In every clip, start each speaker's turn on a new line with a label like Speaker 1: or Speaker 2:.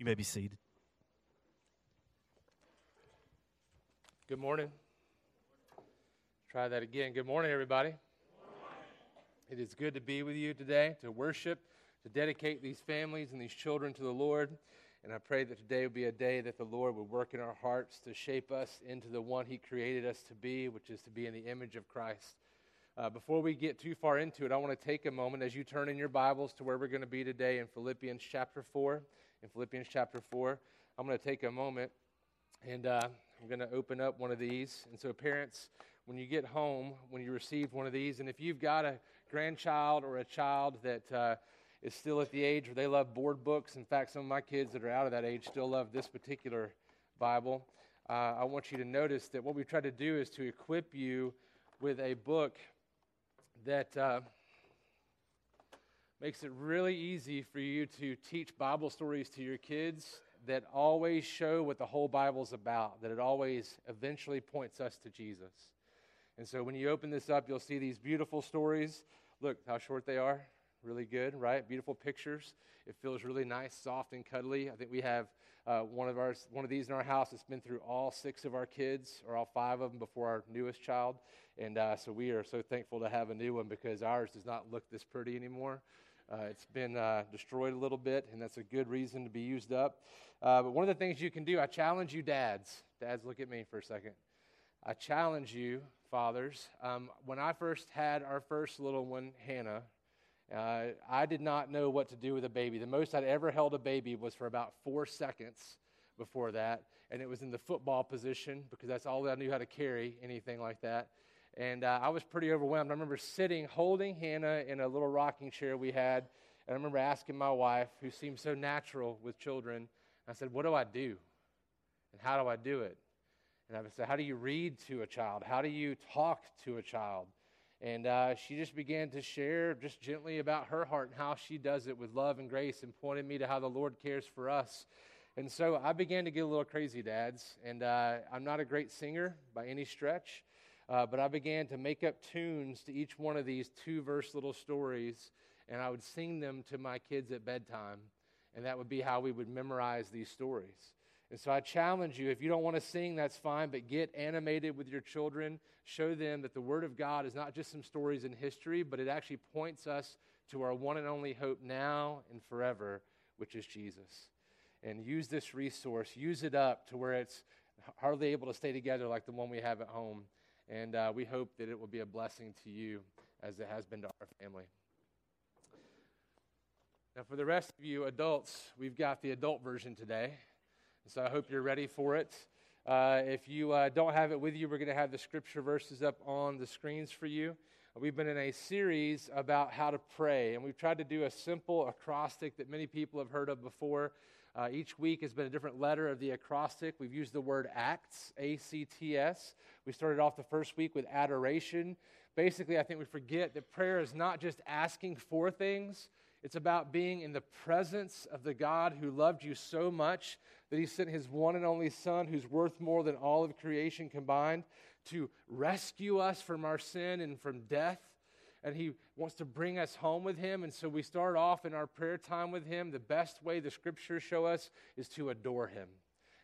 Speaker 1: You may be seated.
Speaker 2: Good morning. Try that again. Good morning, everybody. It is good to be with you today, to worship, to dedicate these families and these children to the Lord. And I pray that today will be a day that the Lord would work in our hearts to shape us into the one He created us to be, which is to be in the image of Christ. Uh, before we get too far into it, I want to take a moment as you turn in your Bibles to where we're going to be today in Philippians chapter 4. In Philippians chapter 4, I'm going to take a moment and uh, I'm going to open up one of these. And so, parents, when you get home, when you receive one of these, and if you've got a grandchild or a child that uh, is still at the age where they love board books, in fact, some of my kids that are out of that age still love this particular Bible, uh, I want you to notice that what we try to do is to equip you with a book that uh, makes it really easy for you to teach Bible stories to your kids that always show what the whole Bible's about, that it always eventually points us to Jesus. And so when you open this up, you'll see these beautiful stories. Look how short they are. Really good, right? Beautiful pictures. It feels really nice, soft, and cuddly. I think we have uh, one of ours, one of these in our house. It's been through all six of our kids, or all five of them, before our newest child. And uh, so we are so thankful to have a new one because ours does not look this pretty anymore. Uh, it's been uh, destroyed a little bit, and that's a good reason to be used up. Uh, but one of the things you can do, I challenge you, dads. Dads, look at me for a second. I challenge you, fathers. Um, when I first had our first little one, Hannah, uh, I did not know what to do with a baby. The most I'd ever held a baby was for about four seconds before that, and it was in the football position because that's all I knew how to carry, anything like that. And uh, I was pretty overwhelmed. I remember sitting, holding Hannah in a little rocking chair we had, and I remember asking my wife, who seemed so natural with children, I said, What do I do? And how do I do it? And I said, How do you read to a child? How do you talk to a child? And uh, she just began to share just gently about her heart and how she does it with love and grace and pointed me to how the Lord cares for us. And so I began to get a little crazy, dads. And uh, I'm not a great singer by any stretch, uh, but I began to make up tunes to each one of these two verse little stories, and I would sing them to my kids at bedtime. And that would be how we would memorize these stories. And so I challenge you if you don't want to sing, that's fine, but get animated with your children. Show them that the Word of God is not just some stories in history, but it actually points us to our one and only hope now and forever, which is Jesus. And use this resource, use it up to where it's hardly able to stay together like the one we have at home. And uh, we hope that it will be a blessing to you as it has been to our family. Now, for the rest of you adults, we've got the adult version today. So I hope you're ready for it. Uh, if you uh, don't have it with you, we're going to have the scripture verses up on the screens for you. We've been in a series about how to pray, and we've tried to do a simple acrostic that many people have heard of before. Uh, each week has been a different letter of the acrostic. We've used the word acts, A C T S. We started off the first week with adoration. Basically, I think we forget that prayer is not just asking for things, it's about being in the presence of the God who loved you so much that he sent his one and only Son, who's worth more than all of creation combined, to rescue us from our sin and from death. And he wants to bring us home with him. And so we start off in our prayer time with him. The best way the scriptures show us is to adore him.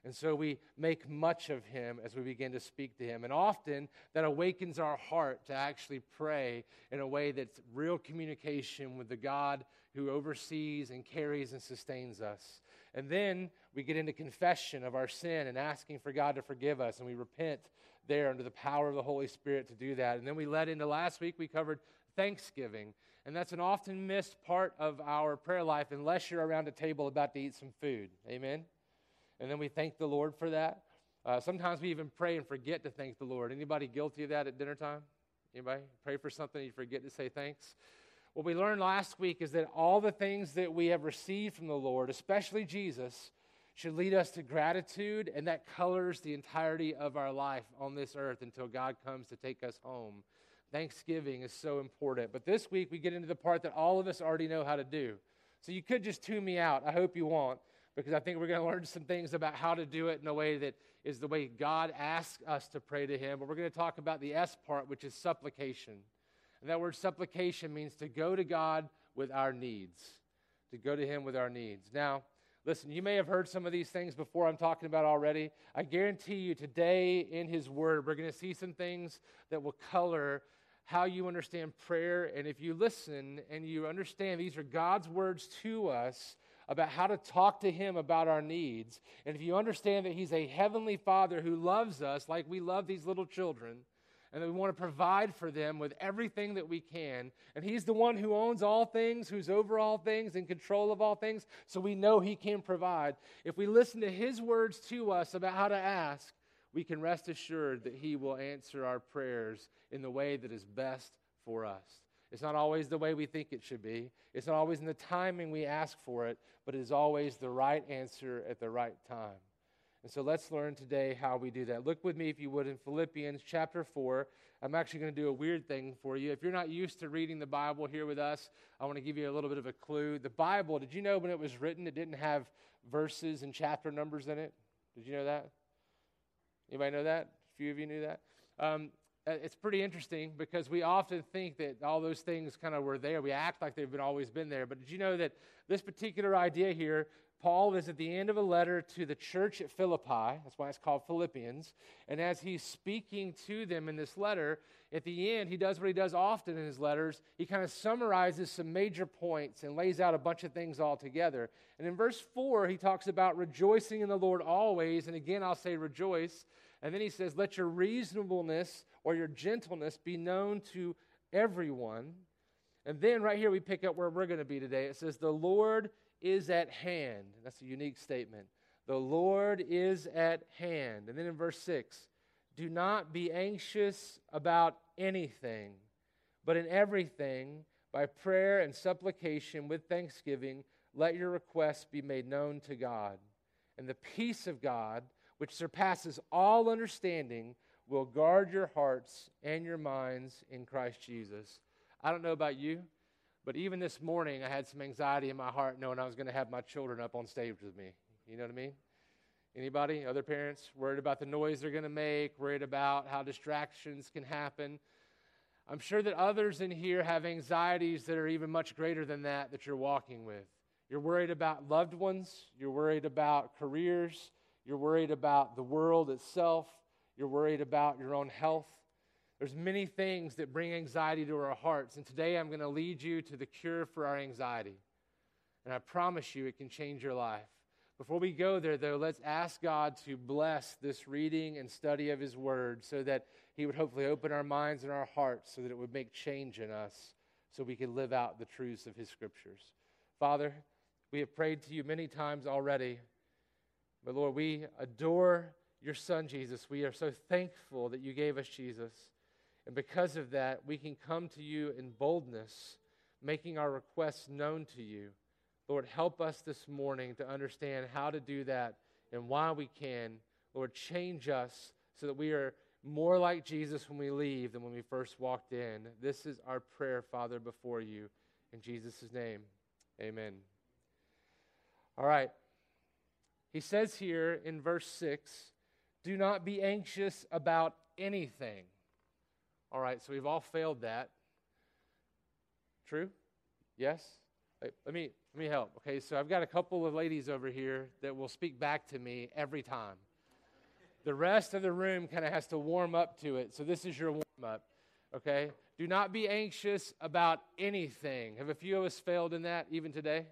Speaker 2: And so we make much of him as we begin to speak to him. And often that awakens our heart to actually pray in a way that's real communication with the God who oversees and carries and sustains us. And then we get into confession of our sin and asking for God to forgive us. And we repent there under the power of the Holy Spirit to do that. And then we led into last week, we covered Thanksgiving. And that's an often missed part of our prayer life unless you're around a table about to eat some food. Amen? And then we thank the Lord for that. Uh, sometimes we even pray and forget to thank the Lord. Anybody guilty of that at dinner time? Anybody pray for something and you forget to say thanks? What we learned last week is that all the things that we have received from the Lord, especially Jesus, should lead us to gratitude, and that colors the entirety of our life on this earth until God comes to take us home. Thanksgiving is so important. But this week, we get into the part that all of us already know how to do. So you could just tune me out. I hope you won't, because I think we're going to learn some things about how to do it in a way that is the way God asks us to pray to Him. But we're going to talk about the S part, which is supplication. And that word supplication means to go to God with our needs, to go to Him with our needs. Now, Listen, you may have heard some of these things before I'm talking about already. I guarantee you today in His Word, we're going to see some things that will color how you understand prayer. And if you listen and you understand these are God's words to us about how to talk to Him about our needs, and if you understand that He's a heavenly Father who loves us like we love these little children, and that we want to provide for them with everything that we can. And He's the one who owns all things, who's over all things, in control of all things, so we know He can provide. If we listen to His words to us about how to ask, we can rest assured that He will answer our prayers in the way that is best for us. It's not always the way we think it should be. It's not always in the timing we ask for it, but it is always the right answer at the right time. And so let's learn today how we do that. Look with me, if you would, in Philippians chapter 4. I'm actually going to do a weird thing for you. If you're not used to reading the Bible here with us, I want to give you a little bit of a clue. The Bible, did you know when it was written, it didn't have verses and chapter numbers in it? Did you know that? Anybody know that? A few of you knew that? Um, uh, it's pretty interesting because we often think that all those things kind of were there. We act like they've been always been there. But did you know that this particular idea here Paul is at the end of a letter to the church at Philippi. That's why it's called Philippians. And as he's speaking to them in this letter, at the end, he does what he does often in his letters. He kind of summarizes some major points and lays out a bunch of things all together. And in verse 4, he talks about rejoicing in the Lord always. And again, I'll say rejoice. And then he says, Let your reasonableness or your gentleness be known to everyone. And then right here, we pick up where we're going to be today. It says, The Lord is at hand. That's a unique statement. The Lord is at hand. And then in verse 6, do not be anxious about anything, but in everything, by prayer and supplication with thanksgiving, let your requests be made known to God. And the peace of God, which surpasses all understanding, will guard your hearts and your minds in Christ Jesus. I don't know about you, but even this morning, I had some anxiety in my heart knowing I was going to have my children up on stage with me. You know what I mean? Anybody? Other parents worried about the noise they're going to make, worried about how distractions can happen. I'm sure that others in here have anxieties that are even much greater than that that you're walking with. You're worried about loved ones, you're worried about careers, you're worried about the world itself, you're worried about your own health. There's many things that bring anxiety to our hearts, and today I'm going to lead you to the cure for our anxiety. And I promise you it can change your life. Before we go there, though, let's ask God to bless this reading and study of His Word so that He would hopefully open our minds and our hearts so that it would make change in us so we can live out the truths of His Scriptures. Father, we have prayed to you many times already, but Lord, we adore your Son, Jesus. We are so thankful that you gave us Jesus. And because of that, we can come to you in boldness, making our requests known to you. Lord, help us this morning to understand how to do that and why we can. Lord, change us so that we are more like Jesus when we leave than when we first walked in. This is our prayer, Father, before you. In Jesus' name, amen. All right. He says here in verse 6 do not be anxious about anything. All right, so we've all failed that. True? Yes? Let me, let me help. Okay, so I've got a couple of ladies over here that will speak back to me every time. The rest of the room kind of has to warm up to it. So this is your warm up. Okay? Do not be anxious about anything. Have a few of us failed in that even today?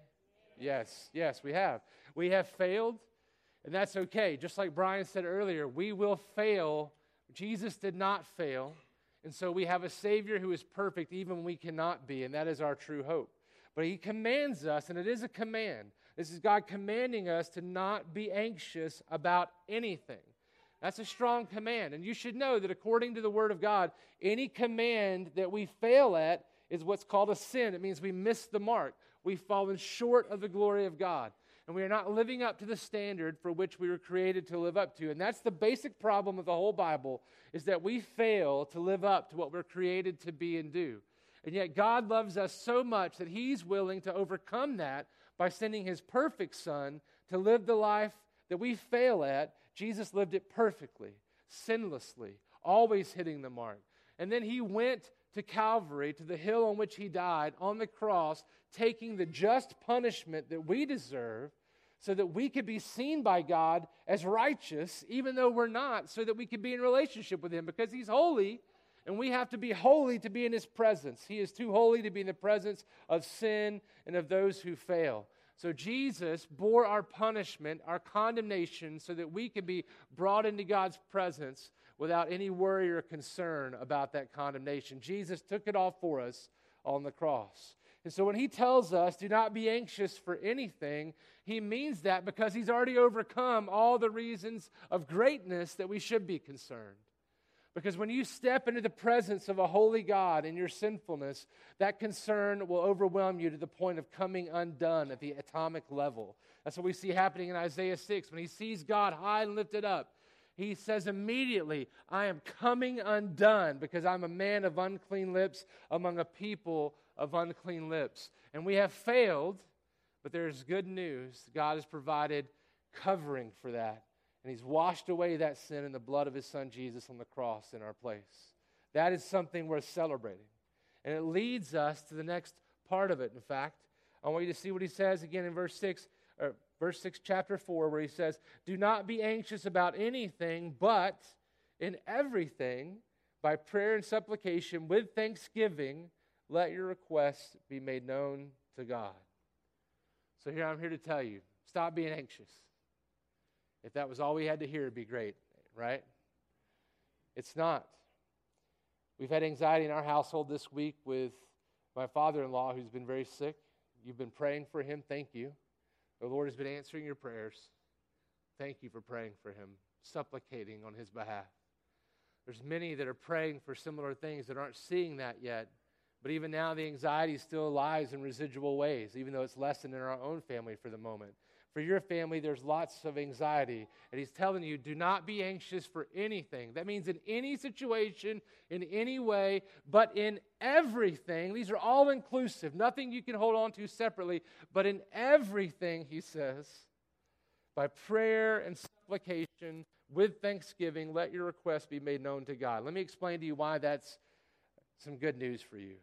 Speaker 2: Yes, yes, we have. We have failed, and that's okay. Just like Brian said earlier, we will fail. Jesus did not fail. And so we have a Savior who is perfect even when we cannot be, and that is our true hope. But He commands us, and it is a command. This is God commanding us to not be anxious about anything. That's a strong command. And you should know that according to the Word of God, any command that we fail at is what's called a sin. It means we miss the mark. We've fallen short of the glory of God and we are not living up to the standard for which we were created to live up to. And that's the basic problem of the whole Bible is that we fail to live up to what we're created to be and do. And yet God loves us so much that he's willing to overcome that by sending his perfect son to live the life that we fail at. Jesus lived it perfectly, sinlessly, always hitting the mark. And then he went to Calvary, to the hill on which he died, on the cross, taking the just punishment that we deserve, so that we could be seen by God as righteous, even though we're not, so that we could be in relationship with Him because He's holy and we have to be holy to be in His presence. He is too holy to be in the presence of sin and of those who fail. So Jesus bore our punishment, our condemnation, so that we could be brought into God's presence without any worry or concern about that condemnation. Jesus took it all for us on the cross. And so when he tells us, do not be anxious for anything, he means that because he's already overcome all the reasons of greatness that we should be concerned. Because when you step into the presence of a holy God in your sinfulness, that concern will overwhelm you to the point of coming undone at the atomic level. That's what we see happening in Isaiah 6. When he sees God high and lifted up, he says immediately, I am coming undone because I'm a man of unclean lips among a people of unclean lips. And we have failed, but there's good news. God has provided covering for that. And He's washed away that sin in the blood of His Son Jesus on the cross in our place. That is something worth celebrating. And it leads us to the next part of it, in fact. I want you to see what He says again in verse 6 or verse 6, chapter 4, where he says, Do not be anxious about anything, but in everything, by prayer and supplication, with thanksgiving, let your requests be made known to God. So here I'm here to tell you stop being anxious. If that was all we had to hear, it'd be great, right? It's not. We've had anxiety in our household this week with my father in law who's been very sick. You've been praying for him. Thank you. The Lord has been answering your prayers. Thank you for praying for him, supplicating on his behalf. There's many that are praying for similar things that aren't seeing that yet. But even now, the anxiety still lies in residual ways, even though it's lessened in our own family for the moment. For your family, there's lots of anxiety. And he's telling you, do not be anxious for anything. That means in any situation, in any way, but in everything. These are all inclusive, nothing you can hold on to separately, but in everything, he says, by prayer and supplication, with thanksgiving, let your requests be made known to God. Let me explain to you why that's some good news for you.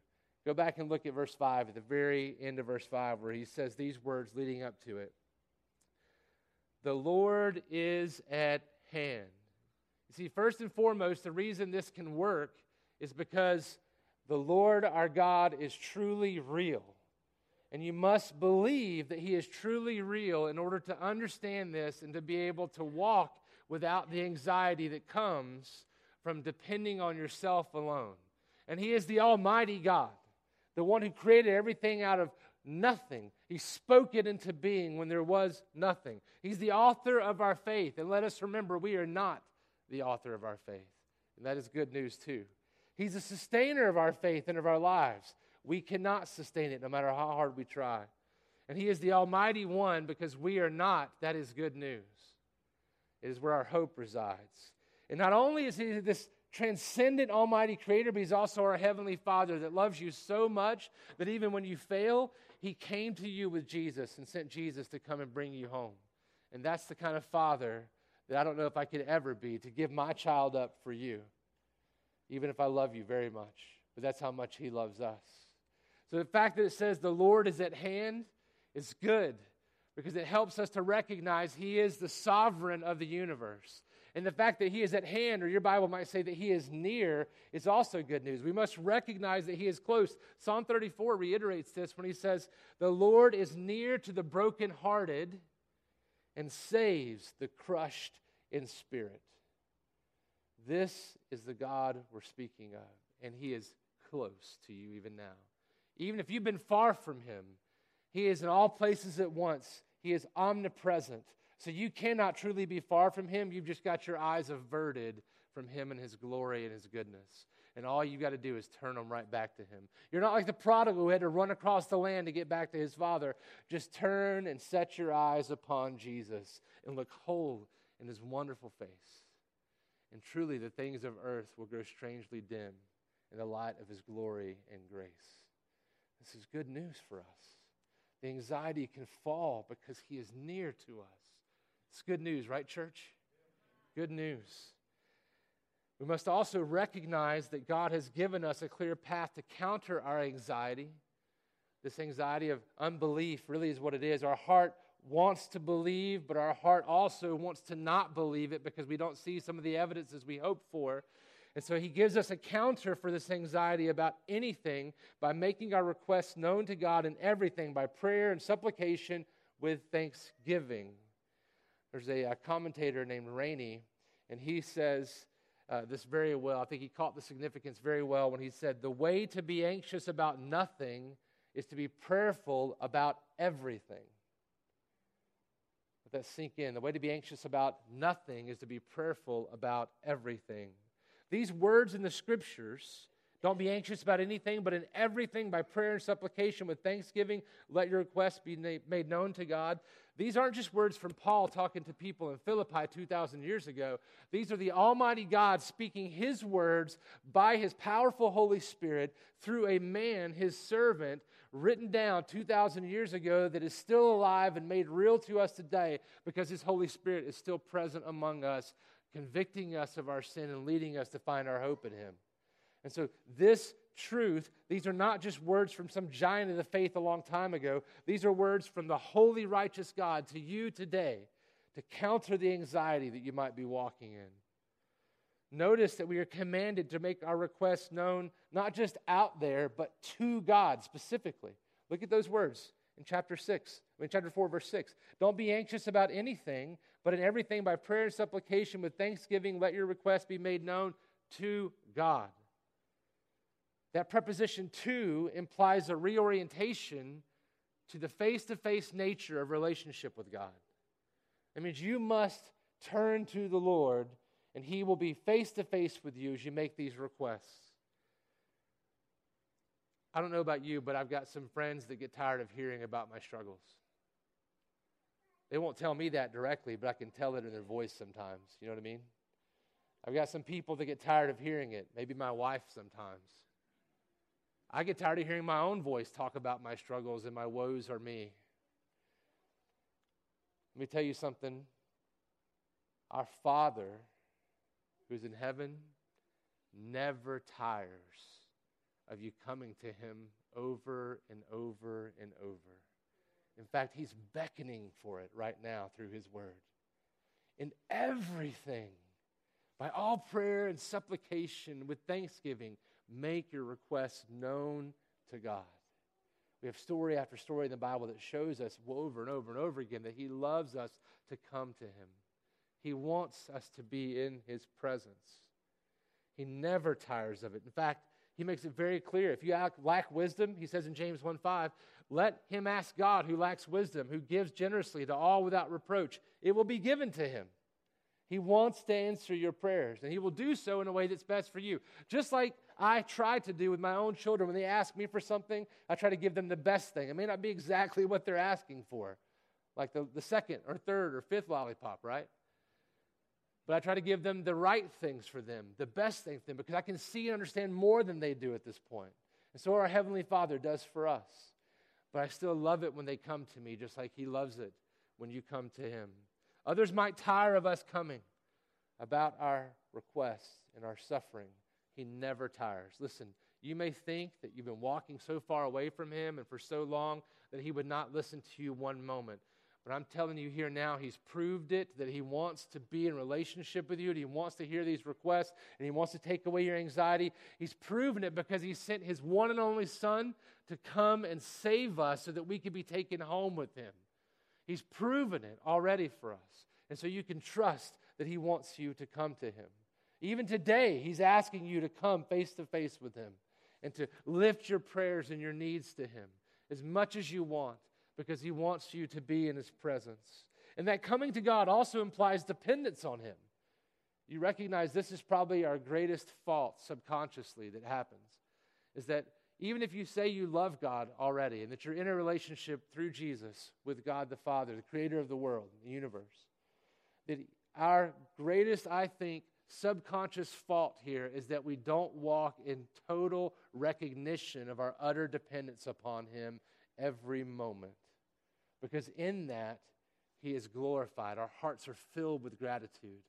Speaker 2: Go back and look at verse 5, at the very end of verse 5, where he says these words leading up to it. The Lord is at hand. You see, first and foremost, the reason this can work is because the Lord our God is truly real. And you must believe that He is truly real in order to understand this and to be able to walk without the anxiety that comes from depending on yourself alone. And He is the Almighty God, the one who created everything out of nothing. He spoke it into being when there was nothing. He's the author of our faith. And let us remember, we are not the author of our faith. And that is good news, too. He's a sustainer of our faith and of our lives. We cannot sustain it no matter how hard we try. And He is the Almighty One because we are not. That is good news. It is where our hope resides. And not only is He this transcendent Almighty Creator, but He's also our Heavenly Father that loves you so much that even when you fail, he came to you with Jesus and sent Jesus to come and bring you home. And that's the kind of father that I don't know if I could ever be to give my child up for you, even if I love you very much. But that's how much He loves us. So the fact that it says the Lord is at hand is good because it helps us to recognize He is the sovereign of the universe. And the fact that he is at hand, or your Bible might say that he is near, is also good news. We must recognize that he is close. Psalm 34 reiterates this when he says, The Lord is near to the brokenhearted and saves the crushed in spirit. This is the God we're speaking of, and he is close to you even now. Even if you've been far from him, he is in all places at once. He is omnipresent. So you cannot truly be far from him. You've just got your eyes averted from him and his glory and his goodness. And all you've got to do is turn them right back to him. You're not like the prodigal who had to run across the land to get back to his father. Just turn and set your eyes upon Jesus and look whole in his wonderful face. And truly, the things of earth will grow strangely dim in the light of his glory and grace. This is good news for us. The anxiety can fall because he is near to us. It's good news, right, church? Good news. We must also recognize that God has given us a clear path to counter our anxiety. This anxiety of unbelief really is what it is. Our heart wants to believe, but our heart also wants to not believe it because we don't see some of the evidences we hope for. And so he gives us a counter for this anxiety about anything by making our requests known to God in everything by prayer and supplication with thanksgiving. There's a, a commentator named Rainy, and he says uh, this very well. I think he caught the significance very well when he said, The way to be anxious about nothing is to be prayerful about everything. Let that sink in. The way to be anxious about nothing is to be prayerful about everything. These words in the scriptures don't be anxious about anything, but in everything, by prayer and supplication with thanksgiving, let your requests be made known to God. These aren't just words from Paul talking to people in Philippi 2,000 years ago. These are the Almighty God speaking His words by His powerful Holy Spirit through a man, His servant, written down 2,000 years ago that is still alive and made real to us today because His Holy Spirit is still present among us convicting us of our sin and leading us to find our hope in Him. And so, this truth, these are not just words from some giant of the faith a long time ago. These are words from the holy, righteous God to you today to counter the anxiety that you might be walking in. Notice that we are commanded to make our requests known not just out there, but to God specifically. Look at those words in chapter 6, in chapter 4, verse 6. Don't be anxious about anything, but in everything by prayer and supplication with thanksgiving, let your requests be made known to God. That preposition to implies a reorientation to the face to face nature of relationship with God. It means you must turn to the Lord, and He will be face to face with you as you make these requests. I don't know about you, but I've got some friends that get tired of hearing about my struggles. They won't tell me that directly, but I can tell it in their voice sometimes. You know what I mean? I've got some people that get tired of hearing it, maybe my wife sometimes. I get tired of hearing my own voice talk about my struggles and my woes are me. Let me tell you something. Our Father, who's in heaven, never tires of you coming to Him over and over and over. In fact, he's beckoning for it right now through his word. In everything, by all prayer and supplication with thanksgiving, make your requests known to God. We have story after story in the Bible that shows us over and over and over again that he loves us to come to him. He wants us to be in his presence. He never tires of it. In fact, he makes it very clear. If you lack wisdom, he says in James 1 5, let him ask God who lacks wisdom, who gives generously to all without reproach. It will be given to him. He wants to answer your prayers, and he will do so in a way that's best for you. Just like I try to do with my own children when they ask me for something, I try to give them the best thing. It may not be exactly what they're asking for, like the, the second or third or fifth lollipop, right? But I try to give them the right things for them, the best things for them, because I can see and understand more than they do at this point. And so our Heavenly Father does for us. But I still love it when they come to me, just like He loves it when you come to Him. Others might tire of us coming about our requests and our suffering. He never tires. Listen, you may think that you've been walking so far away from Him and for so long that He would not listen to you one moment. But I'm telling you here now, he's proved it that he wants to be in relationship with you, and he wants to hear these requests, and he wants to take away your anxiety. He's proven it because he sent his one and only Son to come and save us so that we could be taken home with him. He's proven it already for us. And so you can trust that he wants you to come to him. Even today, he's asking you to come face to face with him and to lift your prayers and your needs to him as much as you want because he wants you to be in his presence. And that coming to God also implies dependence on him. You recognize this is probably our greatest fault subconsciously that happens is that even if you say you love God already and that you're in a relationship through Jesus with God the Father, the creator of the world, the universe, that our greatest, I think, subconscious fault here is that we don't walk in total recognition of our utter dependence upon Him every moment. Because in that, He is glorified. Our hearts are filled with gratitude.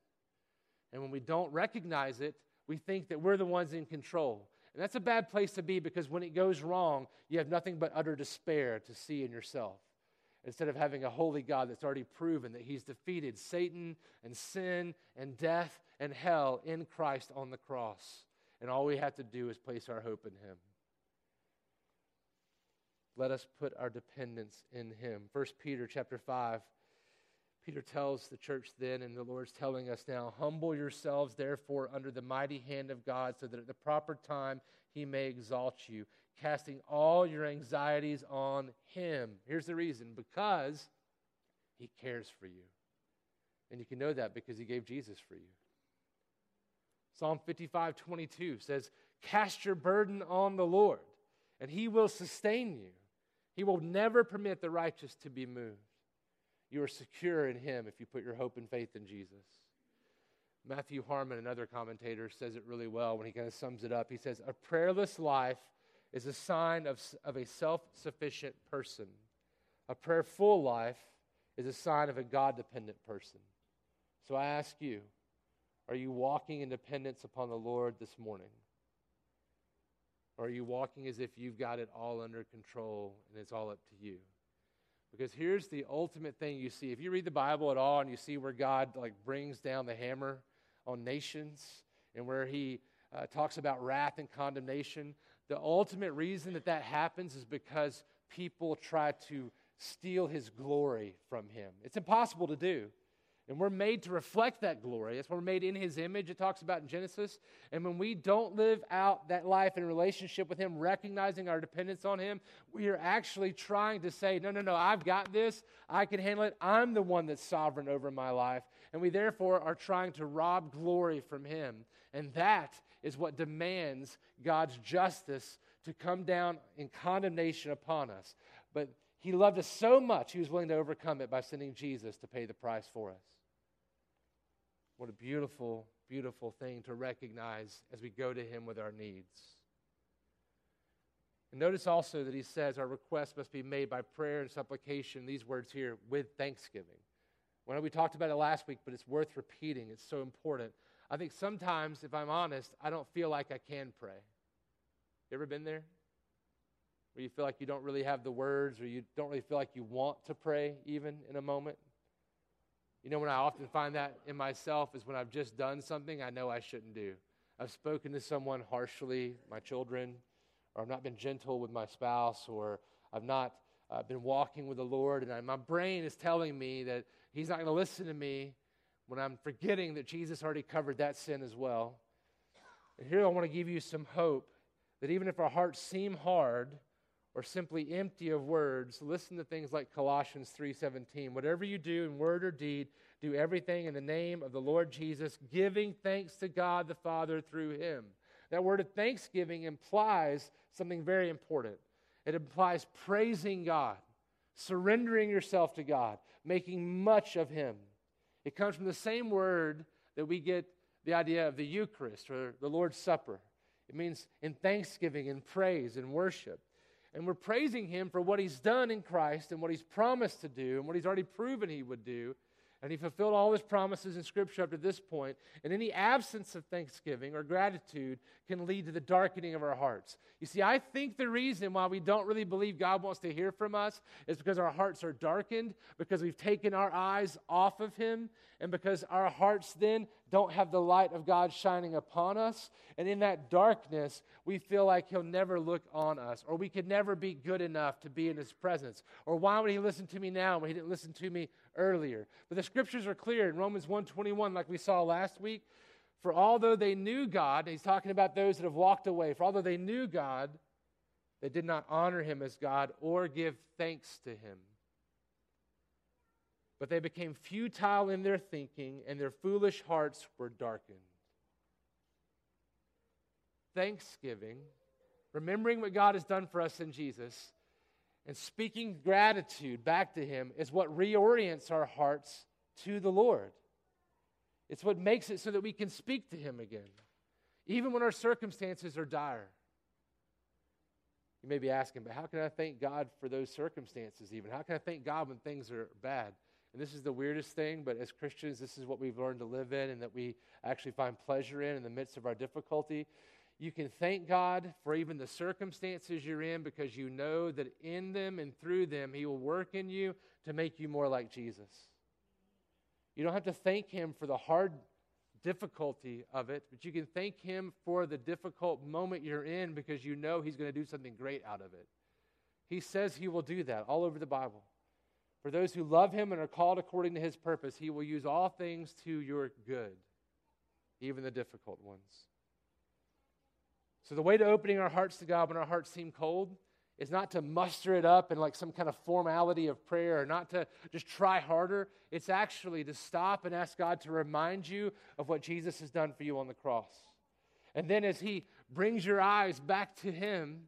Speaker 2: And when we don't recognize it, we think that we're the ones in control. And that's a bad place to be because when it goes wrong, you have nothing but utter despair to see in yourself. Instead of having a holy God that's already proven that he's defeated Satan and sin and death and hell in Christ on the cross. And all we have to do is place our hope in him. Let us put our dependence in him. 1 Peter chapter 5 Peter tells the church then, and the Lord's telling us now Humble yourselves, therefore, under the mighty hand of God, so that at the proper time he may exalt you, casting all your anxieties on him. Here's the reason because he cares for you. And you can know that because he gave Jesus for you. Psalm 55 22 says, Cast your burden on the Lord, and he will sustain you. He will never permit the righteous to be moved. You are secure in Him if you put your hope and faith in Jesus. Matthew Harmon, another commentator, says it really well when he kind of sums it up. He says, A prayerless life is a sign of, of a self sufficient person. A prayerful life is a sign of a God dependent person. So I ask you, are you walking in dependence upon the Lord this morning? Or are you walking as if you've got it all under control and it's all up to you? Because here's the ultimate thing you see. If you read the Bible at all and you see where God like brings down the hammer on nations and where he uh, talks about wrath and condemnation, the ultimate reason that that happens is because people try to steal his glory from him. It's impossible to do. And we're made to reflect that glory. That's why we're made in his image, it talks about in Genesis. And when we don't live out that life in relationship with him, recognizing our dependence on him, we are actually trying to say, no, no, no, I've got this. I can handle it. I'm the one that's sovereign over my life. And we therefore are trying to rob glory from him. And that is what demands God's justice to come down in condemnation upon us. But he loved us so much, he was willing to overcome it by sending Jesus to pay the price for us. What a beautiful, beautiful thing to recognize as we go to Him with our needs. And notice also that He says our request must be made by prayer and supplication, these words here, with thanksgiving. Well, we talked about it last week, but it's worth repeating. It's so important. I think sometimes, if I'm honest, I don't feel like I can pray. You ever been there? Where you feel like you don't really have the words, or you don't really feel like you want to pray, even in a moment? You know, when I often find that in myself is when I've just done something I know I shouldn't do. I've spoken to someone harshly, my children, or I've not been gentle with my spouse, or I've not uh, been walking with the Lord, and I, my brain is telling me that He's not going to listen to me when I'm forgetting that Jesus already covered that sin as well. And here I want to give you some hope that even if our hearts seem hard, or simply empty of words, listen to things like Colossians 3:17. Whatever you do in word or deed, do everything in the name of the Lord Jesus, giving thanks to God the Father through him. That word of thanksgiving implies something very important. It implies praising God, surrendering yourself to God, making much of him. It comes from the same word that we get the idea of the Eucharist or the Lord's Supper. It means in thanksgiving and praise and worship. And we're praising him for what he's done in Christ and what he's promised to do and what he's already proven he would do. And he fulfilled all his promises in Scripture up to this point. And any absence of thanksgiving or gratitude can lead to the darkening of our hearts. You see, I think the reason why we don't really believe God wants to hear from us is because our hearts are darkened, because we've taken our eyes off of him, and because our hearts then don't have the light of God shining upon us. And in that darkness, we feel like He'll never look on us, or we could never be good enough to be in His presence. Or why would He listen to me now when He didn't listen to me earlier? But the scriptures are clear in Romans 1:21, like we saw last week. For although they knew God, he's talking about those that have walked away, for although they knew God, they did not honor him as God or give thanks to him but they became futile in their thinking, and their foolish hearts were darkened. Thanksgiving, remembering what God has done for us in Jesus, and speaking gratitude back to Him is what reorients our hearts to the Lord. It's what makes it so that we can speak to Him again, even when our circumstances are dire. You may be asking, but how can I thank God for those circumstances, even? How can I thank God when things are bad? And this is the weirdest thing, but as Christians, this is what we've learned to live in and that we actually find pleasure in in the midst of our difficulty. You can thank God for even the circumstances you're in because you know that in them and through them, He will work in you to make you more like Jesus. You don't have to thank Him for the hard difficulty of it, but you can thank Him for the difficult moment you're in because you know He's going to do something great out of it. He says He will do that all over the Bible. For those who love Him and are called according to His purpose, He will use all things to your good, even the difficult ones. So, the way to opening our hearts to God when our hearts seem cold is not to muster it up in like some kind of formality of prayer or not to just try harder. It's actually to stop and ask God to remind you of what Jesus has done for you on the cross. And then as He brings your eyes back to Him,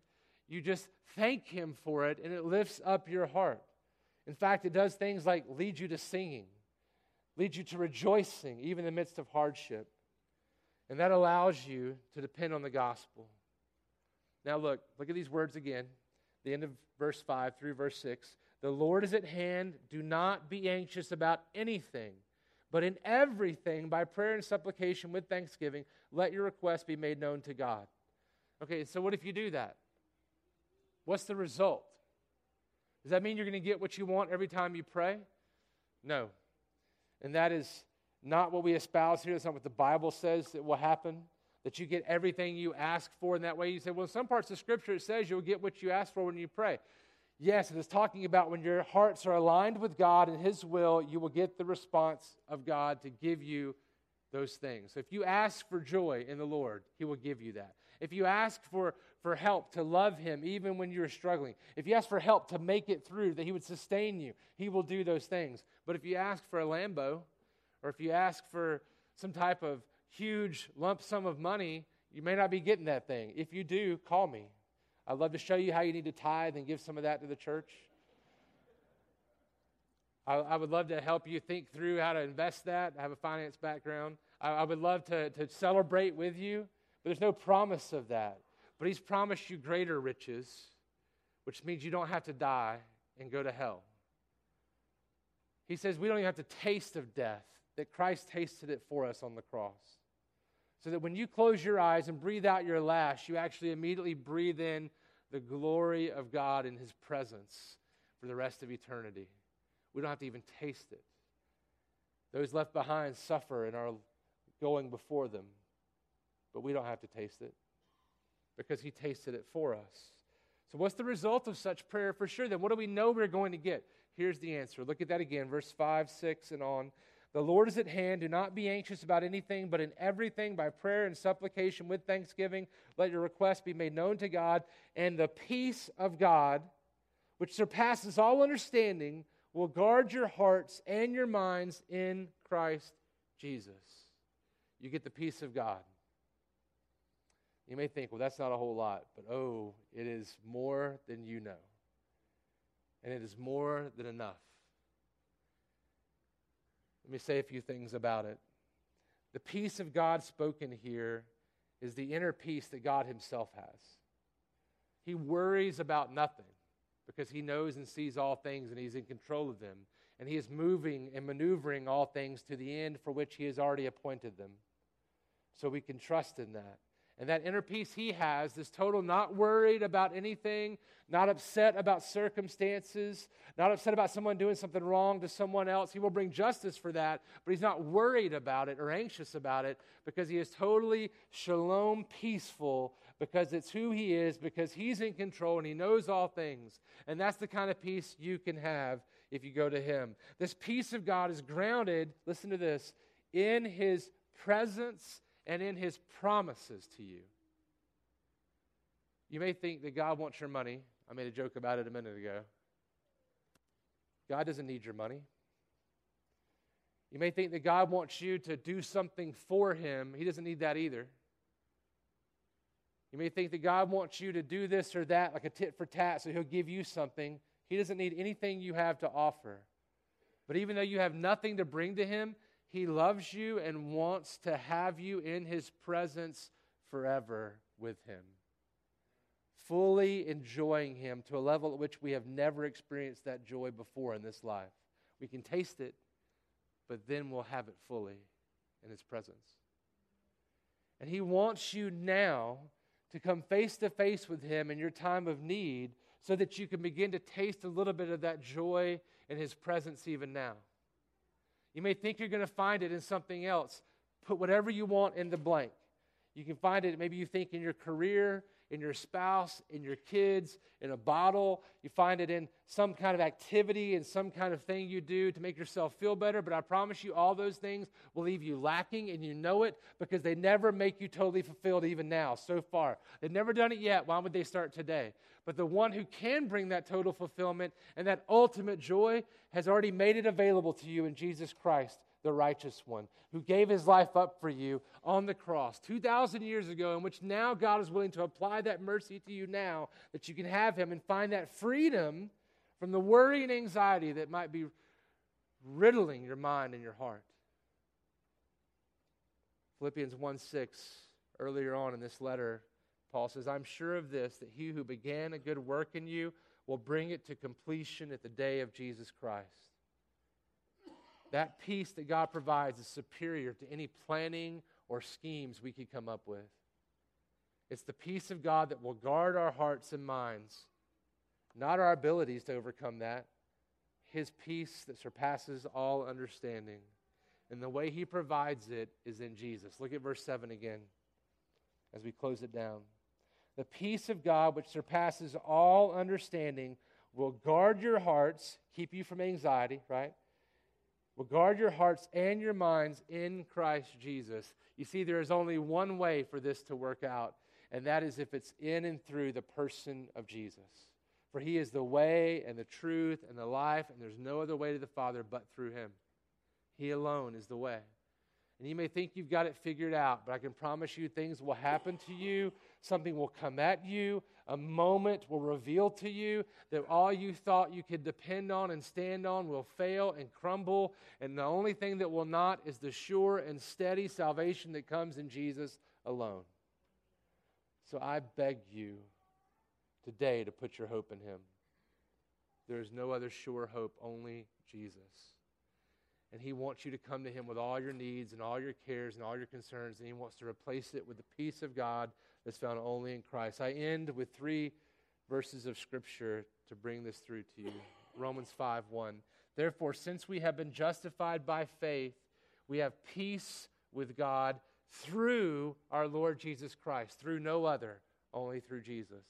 Speaker 2: you just thank Him for it and it lifts up your heart. In fact, it does things like lead you to singing, lead you to rejoicing, even in the midst of hardship. And that allows you to depend on the gospel. Now, look, look at these words again the end of verse 5 through verse 6. The Lord is at hand. Do not be anxious about anything, but in everything, by prayer and supplication with thanksgiving, let your requests be made known to God. Okay, so what if you do that? What's the result? Does that mean you're going to get what you want every time you pray? No. And that is not what we espouse here. That's not what the Bible says that will happen that you get everything you ask for in that way. You say, well, in some parts of Scripture it says you'll get what you ask for when you pray. Yes, it is talking about when your hearts are aligned with God and His will, you will get the response of God to give you those things. So if you ask for joy in the Lord, He will give you that. If you ask for, for help to love Him even when you're struggling, if you ask for help to make it through, that He would sustain you, He will do those things. But if you ask for a Lambo, or if you ask for some type of huge lump sum of money, you may not be getting that thing. If you do, call me. I'd love to show you how you need to tithe and give some of that to the church. I, I would love to help you think through how to invest that. I have a finance background. I, I would love to, to celebrate with you, but there's no promise of that. But He's promised you greater riches, which means you don't have to die and go to hell. He says we don't even have to taste of death, that Christ tasted it for us on the cross. So that when you close your eyes and breathe out your last, you actually immediately breathe in the glory of God in His presence for the rest of eternity. We don't have to even taste it. Those left behind suffer and are going before them, but we don't have to taste it because He tasted it for us. So, what's the result of such prayer for sure? Then, what do we know we're going to get? Here's the answer. Look at that again, verse 5, 6, and on. The Lord is at hand. Do not be anxious about anything, but in everything, by prayer and supplication with thanksgiving, let your requests be made known to God. And the peace of God, which surpasses all understanding, will guard your hearts and your minds in Christ Jesus. You get the peace of God. You may think, well, that's not a whole lot, but oh, it is more than you know. And it is more than enough. Let me say a few things about it. The peace of God spoken here is the inner peace that God Himself has. He worries about nothing because He knows and sees all things and He's in control of them. And He is moving and maneuvering all things to the end for which He has already appointed them. So we can trust in that. And that inner peace he has, this total not worried about anything, not upset about circumstances, not upset about someone doing something wrong to someone else. He will bring justice for that, but he's not worried about it or anxious about it because he is totally shalom peaceful because it's who he is, because he's in control and he knows all things. And that's the kind of peace you can have if you go to him. This peace of God is grounded, listen to this, in his presence and in his promises to you. You may think that God wants your money. I made a joke about it a minute ago. God doesn't need your money. You may think that God wants you to do something for him. He doesn't need that either. You may think that God wants you to do this or that, like a tit for tat, so he'll give you something. He doesn't need anything you have to offer. But even though you have nothing to bring to him, he loves you and wants to have you in His presence forever with Him. Fully enjoying Him to a level at which we have never experienced that joy before in this life. We can taste it, but then we'll have it fully in His presence. And He wants you now to come face to face with Him in your time of need so that you can begin to taste a little bit of that joy in His presence even now. You may think you're going to find it in something else. Put whatever you want in the blank. You can find it, maybe you think, in your career, in your spouse, in your kids, in a bottle. You find it in some kind of activity and some kind of thing you do to make yourself feel better. But I promise you, all those things will leave you lacking, and you know it because they never make you totally fulfilled, even now, so far. They've never done it yet. Why would they start today? But the one who can bring that total fulfillment and that ultimate joy has already made it available to you in Jesus Christ the righteous one, who gave his life up for you on the cross 2,000 years ago, in which now God is willing to apply that mercy to you now, that you can have him and find that freedom from the worry and anxiety that might be riddling your mind and your heart. Philippians 1 6, earlier on in this letter, Paul says, I'm sure of this, that he who began a good work in you will bring it to completion at the day of Jesus Christ. That peace that God provides is superior to any planning or schemes we could come up with. It's the peace of God that will guard our hearts and minds, not our abilities to overcome that. His peace that surpasses all understanding. And the way He provides it is in Jesus. Look at verse 7 again as we close it down. The peace of God, which surpasses all understanding, will guard your hearts, keep you from anxiety, right? Will guard your hearts and your minds in Christ Jesus. You see, there is only one way for this to work out, and that is if it's in and through the person of Jesus. For he is the way and the truth and the life, and there's no other way to the Father but through him. He alone is the way. And you may think you've got it figured out, but I can promise you things will happen to you. Something will come at you. A moment will reveal to you that all you thought you could depend on and stand on will fail and crumble. And the only thing that will not is the sure and steady salvation that comes in Jesus alone. So I beg you today to put your hope in Him. There is no other sure hope, only Jesus. And He wants you to come to Him with all your needs and all your cares and all your concerns, and He wants to replace it with the peace of God that's found only in Christ. I end with three verses of Scripture to bring this through to you Romans 5 1. Therefore, since we have been justified by faith, we have peace with God through our Lord Jesus Christ, through no other, only through Jesus.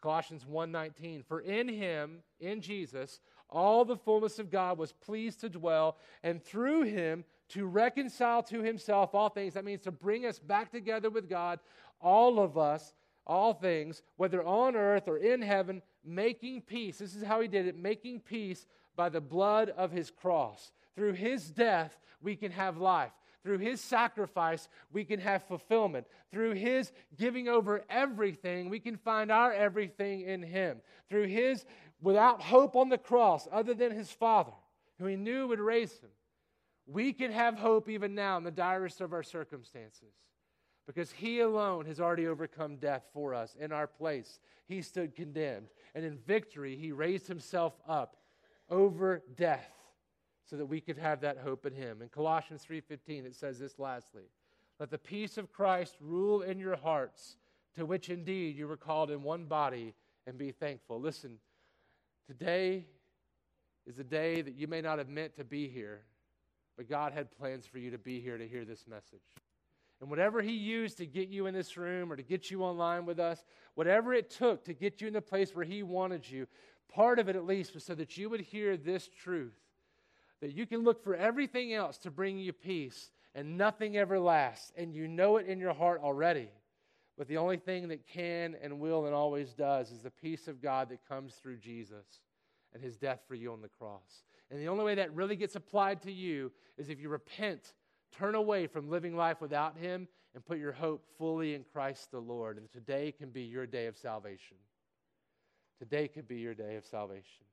Speaker 2: Colossians 1:19 For in him in Jesus all the fullness of God was pleased to dwell, and through him to reconcile to himself all things. That means to bring us back together with God, all of us, all things, whether on earth or in heaven, making peace. This is how he did it making peace by the blood of his cross. Through his death, we can have life. Through his sacrifice, we can have fulfillment. Through his giving over everything, we can find our everything in him. Through his without hope on the cross other than his Father, who he knew would raise him, we can have hope even now in the direst of our circumstances because he alone has already overcome death for us in our place. He stood condemned, and in victory, he raised himself up over death so that we could have that hope in him. In Colossians 3:15 it says this lastly, let the peace of Christ rule in your hearts, to which indeed you were called in one body, and be thankful. Listen, Today is a day that you may not have meant to be here, but God had plans for you to be here to hear this message. And whatever He used to get you in this room or to get you online with us, whatever it took to get you in the place where He wanted you, part of it at least was so that you would hear this truth that you can look for everything else to bring you peace and nothing ever lasts. And you know it in your heart already. But the only thing that can and will and always does is the peace of God that comes through Jesus and his death for you on the cross. And the only way that really gets applied to you is if you repent, turn away from living life without him, and put your hope fully in Christ the Lord. And today can be your day of salvation. Today could be your day of salvation.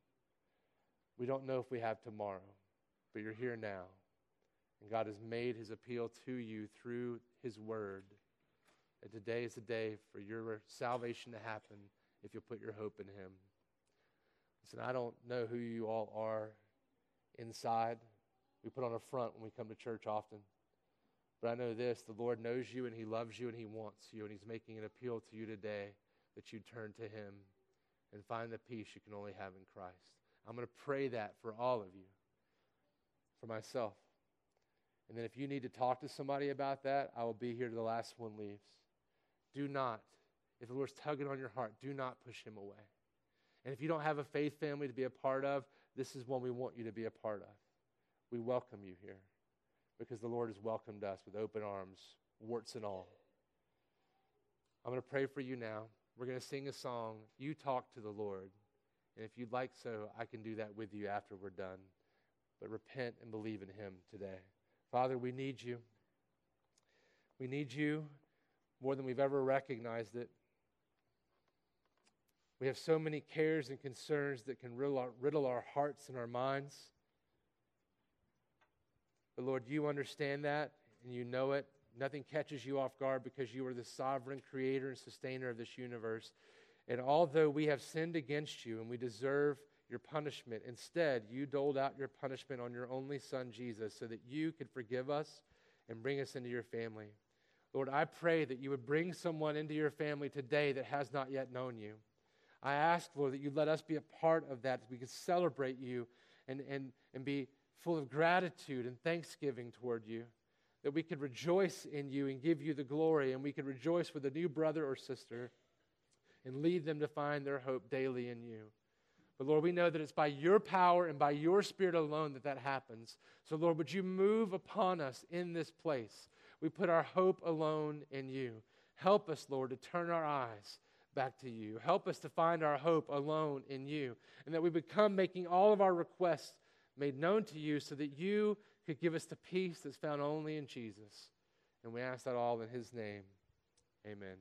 Speaker 2: We don't know if we have tomorrow, but you're here now. And God has made his appeal to you through his word. And today is the day for your salvation to happen if you'll put your hope in Him. Listen, I don't know who you all are inside. We put on a front when we come to church often. But I know this the Lord knows you and He loves you and He wants you, and He's making an appeal to you today that you turn to Him and find the peace you can only have in Christ. I'm going to pray that for all of you, for myself. And then if you need to talk to somebody about that, I will be here to the last one leaves. Do not, if the Lord's tugging on your heart, do not push him away. And if you don't have a faith family to be a part of, this is one we want you to be a part of. We welcome you here because the Lord has welcomed us with open arms, warts and all. I'm going to pray for you now. We're going to sing a song. You talk to the Lord. And if you'd like so, I can do that with you after we're done. But repent and believe in Him today. Father, we need you. We need you more than we've ever recognized it. We have so many cares and concerns that can riddle our, riddle our hearts and our minds. But Lord, you understand that and you know it. Nothing catches you off guard because you are the sovereign creator and sustainer of this universe. And although we have sinned against you and we deserve your punishment, instead, you doled out your punishment on your only Son, Jesus, so that you could forgive us and bring us into your family. Lord, I pray that you would bring someone into your family today that has not yet known you. I ask, Lord, that you let us be a part of that, that we could celebrate you and, and, and be full of gratitude and thanksgiving toward you, that we could rejoice in you and give you the glory, and we could rejoice with a new brother or sister and lead them to find their hope daily in you. But Lord, we know that it's by your power and by your spirit alone that that happens. So, Lord, would you move upon us in this place? We put our hope alone in you. Help us, Lord, to turn our eyes back to you. Help us to find our hope alone in you. And that we become making all of our requests made known to you so that you could give us the peace that's found only in Jesus. And we ask that all in his name. Amen.